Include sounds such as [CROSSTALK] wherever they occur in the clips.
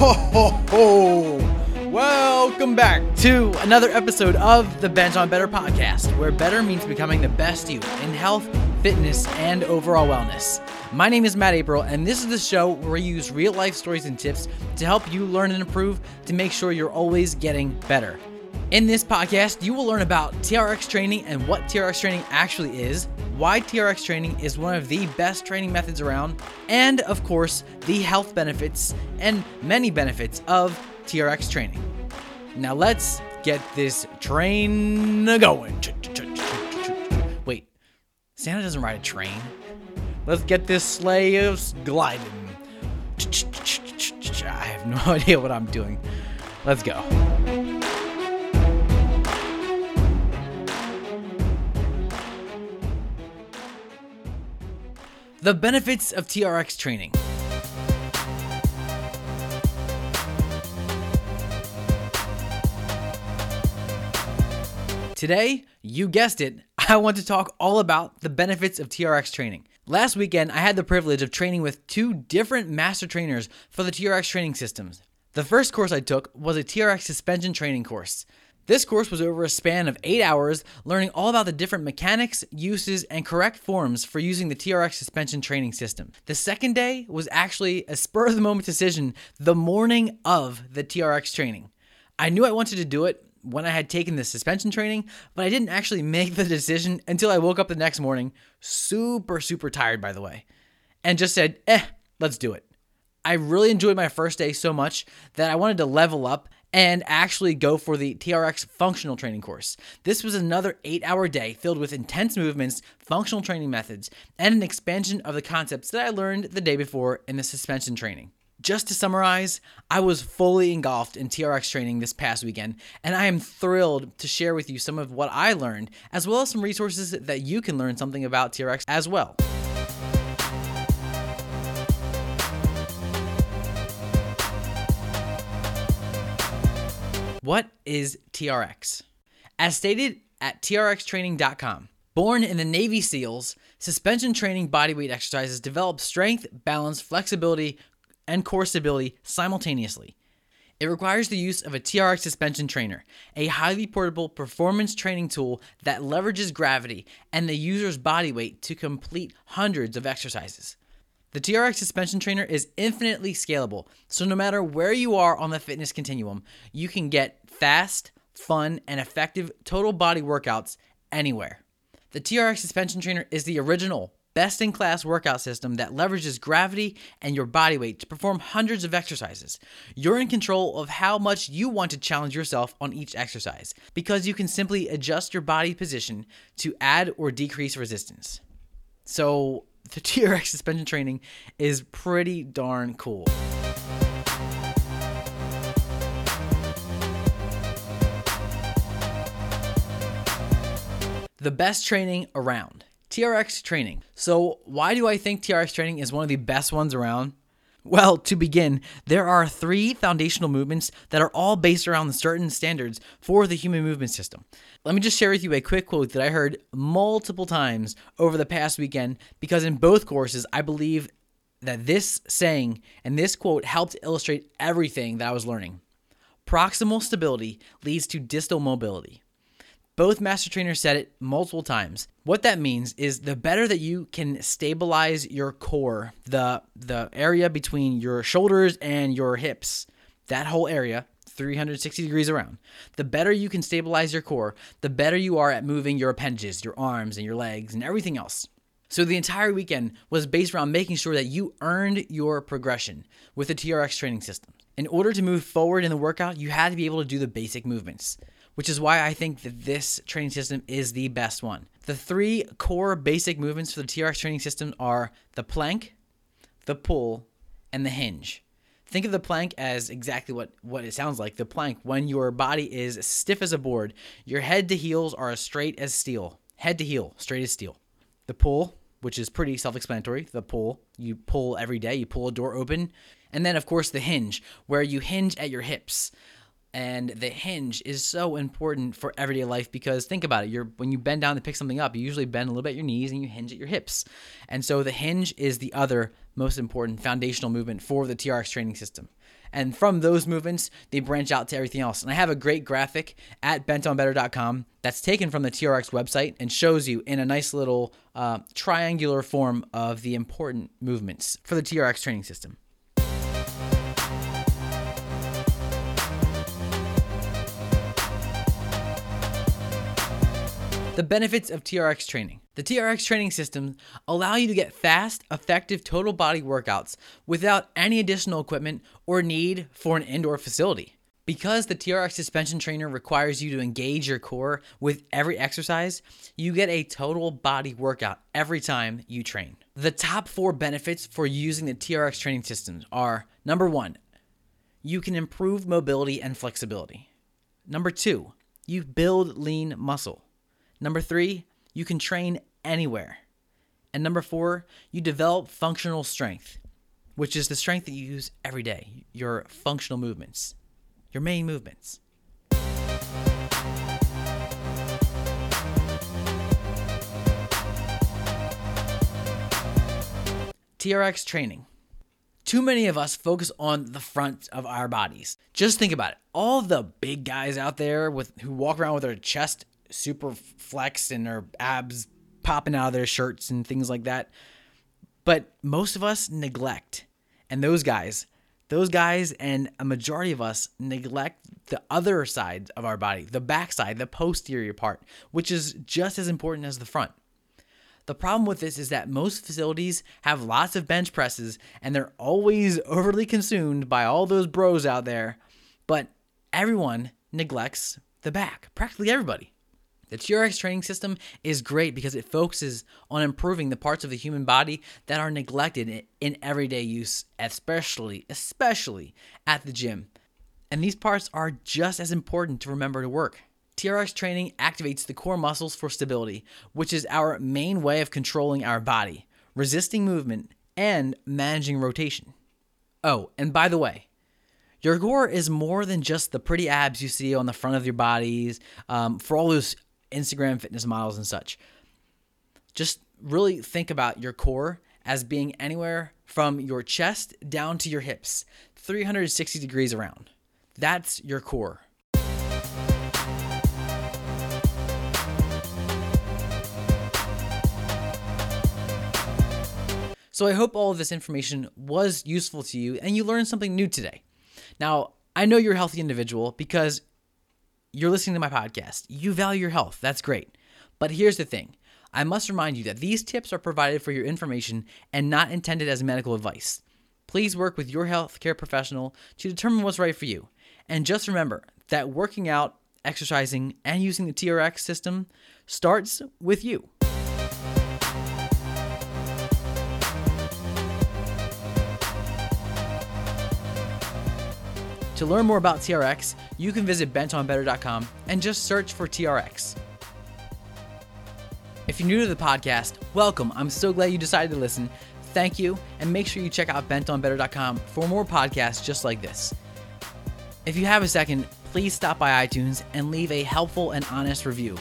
Ho ho ho! Welcome back to another episode of the Bent on Better podcast, where better means becoming the best you in health, fitness, and overall wellness. My name is Matt April, and this is the show where we use real life stories and tips to help you learn and improve to make sure you're always getting better. In this podcast, you will learn about TRX training and what TRX training actually is, why TRX training is one of the best training methods around, and of course, the health benefits and many benefits of TRX training. Now let's get this train going. Wait, Santa doesn't ride a train. Let's get this sleigh gliding. I have no [LAUGHS] idea what I'm doing. Let's go. The benefits of TRX training. Today, you guessed it, I want to talk all about the benefits of TRX training. Last weekend, I had the privilege of training with two different master trainers for the TRX training systems. The first course I took was a TRX suspension training course. This course was over a span of eight hours, learning all about the different mechanics, uses, and correct forms for using the TRX suspension training system. The second day was actually a spur of the moment decision the morning of the TRX training. I knew I wanted to do it when I had taken the suspension training, but I didn't actually make the decision until I woke up the next morning, super, super tired, by the way, and just said, eh, let's do it. I really enjoyed my first day so much that I wanted to level up and actually go for the TRX functional training course. This was another eight hour day filled with intense movements, functional training methods, and an expansion of the concepts that I learned the day before in the suspension training. Just to summarize, I was fully engulfed in TRX training this past weekend, and I am thrilled to share with you some of what I learned, as well as some resources that you can learn something about TRX as well. What is TRX? As stated at trxtraining.com, born in the Navy SEALs, suspension training bodyweight exercises develop strength, balance, flexibility, and core stability simultaneously. It requires the use of a TRX suspension trainer, a highly portable performance training tool that leverages gravity and the user's body weight to complete hundreds of exercises. The TRX suspension trainer is infinitely scalable, so no matter where you are on the fitness continuum, you can get fast, fun, and effective total body workouts anywhere. The TRX suspension trainer is the original, best in class workout system that leverages gravity and your body weight to perform hundreds of exercises. You're in control of how much you want to challenge yourself on each exercise because you can simply adjust your body position to add or decrease resistance. So, the [LAUGHS] TRX suspension training is pretty darn cool. The best training around. TRX training. So, why do I think TRX training is one of the best ones around? Well, to begin, there are three foundational movements that are all based around certain standards for the human movement system. Let me just share with you a quick quote that I heard multiple times over the past weekend because in both courses, I believe that this saying and this quote helped illustrate everything that I was learning. Proximal stability leads to distal mobility. Both master trainers said it multiple times. What that means is the better that you can stabilize your core, the the area between your shoulders and your hips, that whole area, 360 degrees around. The better you can stabilize your core, the better you are at moving your appendages, your arms and your legs and everything else. So the entire weekend was based around making sure that you earned your progression with the TRX training system. In order to move forward in the workout, you had to be able to do the basic movements which is why I think that this training system is the best one. The three core basic movements for the TRX training system are the plank, the pull, and the hinge. Think of the plank as exactly what, what it sounds like. The plank, when your body is stiff as a board, your head to heels are as straight as steel. Head to heel, straight as steel. The pull, which is pretty self explanatory. The pull, you pull every day, you pull a door open. And then, of course, the hinge, where you hinge at your hips and the hinge is so important for everyday life because think about it you're when you bend down to pick something up you usually bend a little bit at your knees and you hinge at your hips. And so the hinge is the other most important foundational movement for the trx training system. And from those movements they branch out to everything else. And i have a great graphic at bentonbetter.com that's taken from the trx website and shows you in a nice little uh, triangular form of the important movements for the trx training system The benefits of TRX training. The TRX training systems allow you to get fast, effective total body workouts without any additional equipment or need for an indoor facility. Because the TRX suspension trainer requires you to engage your core with every exercise, you get a total body workout every time you train. The top four benefits for using the TRX training systems are number one, you can improve mobility and flexibility. Number two, you build lean muscle. Number three, you can train anywhere. And number four, you develop functional strength, which is the strength that you use every day, your functional movements, your main movements. TRX training. Too many of us focus on the front of our bodies. Just think about it. All the big guys out there with who walk around with their chest super flexed and their abs popping out of their shirts and things like that. But most of us neglect, and those guys, those guys, and a majority of us neglect the other side of our body, the back side, the posterior part, which is just as important as the front. The problem with this is that most facilities have lots of bench presses and they're always overly consumed by all those bros out there, but everyone neglects the back, practically everybody. The TRX training system is great because it focuses on improving the parts of the human body that are neglected in everyday use, especially especially at the gym. And these parts are just as important to remember to work. TRX training activates the core muscles for stability, which is our main way of controlling our body, resisting movement, and managing rotation. Oh, and by the way, your core is more than just the pretty abs you see on the front of your bodies. Um, for all those Instagram fitness models and such. Just really think about your core as being anywhere from your chest down to your hips, 360 degrees around. That's your core. So I hope all of this information was useful to you and you learned something new today. Now, I know you're a healthy individual because you're listening to my podcast. You value your health. That's great. But here's the thing I must remind you that these tips are provided for your information and not intended as medical advice. Please work with your healthcare professional to determine what's right for you. And just remember that working out, exercising, and using the TRX system starts with you. To learn more about TRX, you can visit bentonbetter.com and just search for TRX. If you're new to the podcast, welcome. I'm so glad you decided to listen. Thank you, and make sure you check out bentonbetter.com for more podcasts just like this. If you have a second, please stop by iTunes and leave a helpful and honest review.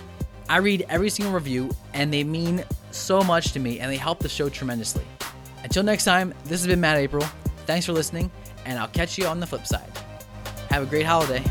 I read every single review, and they mean so much to me and they help the show tremendously. Until next time, this has been Matt April. Thanks for listening, and I'll catch you on the flip side. Have a great holiday.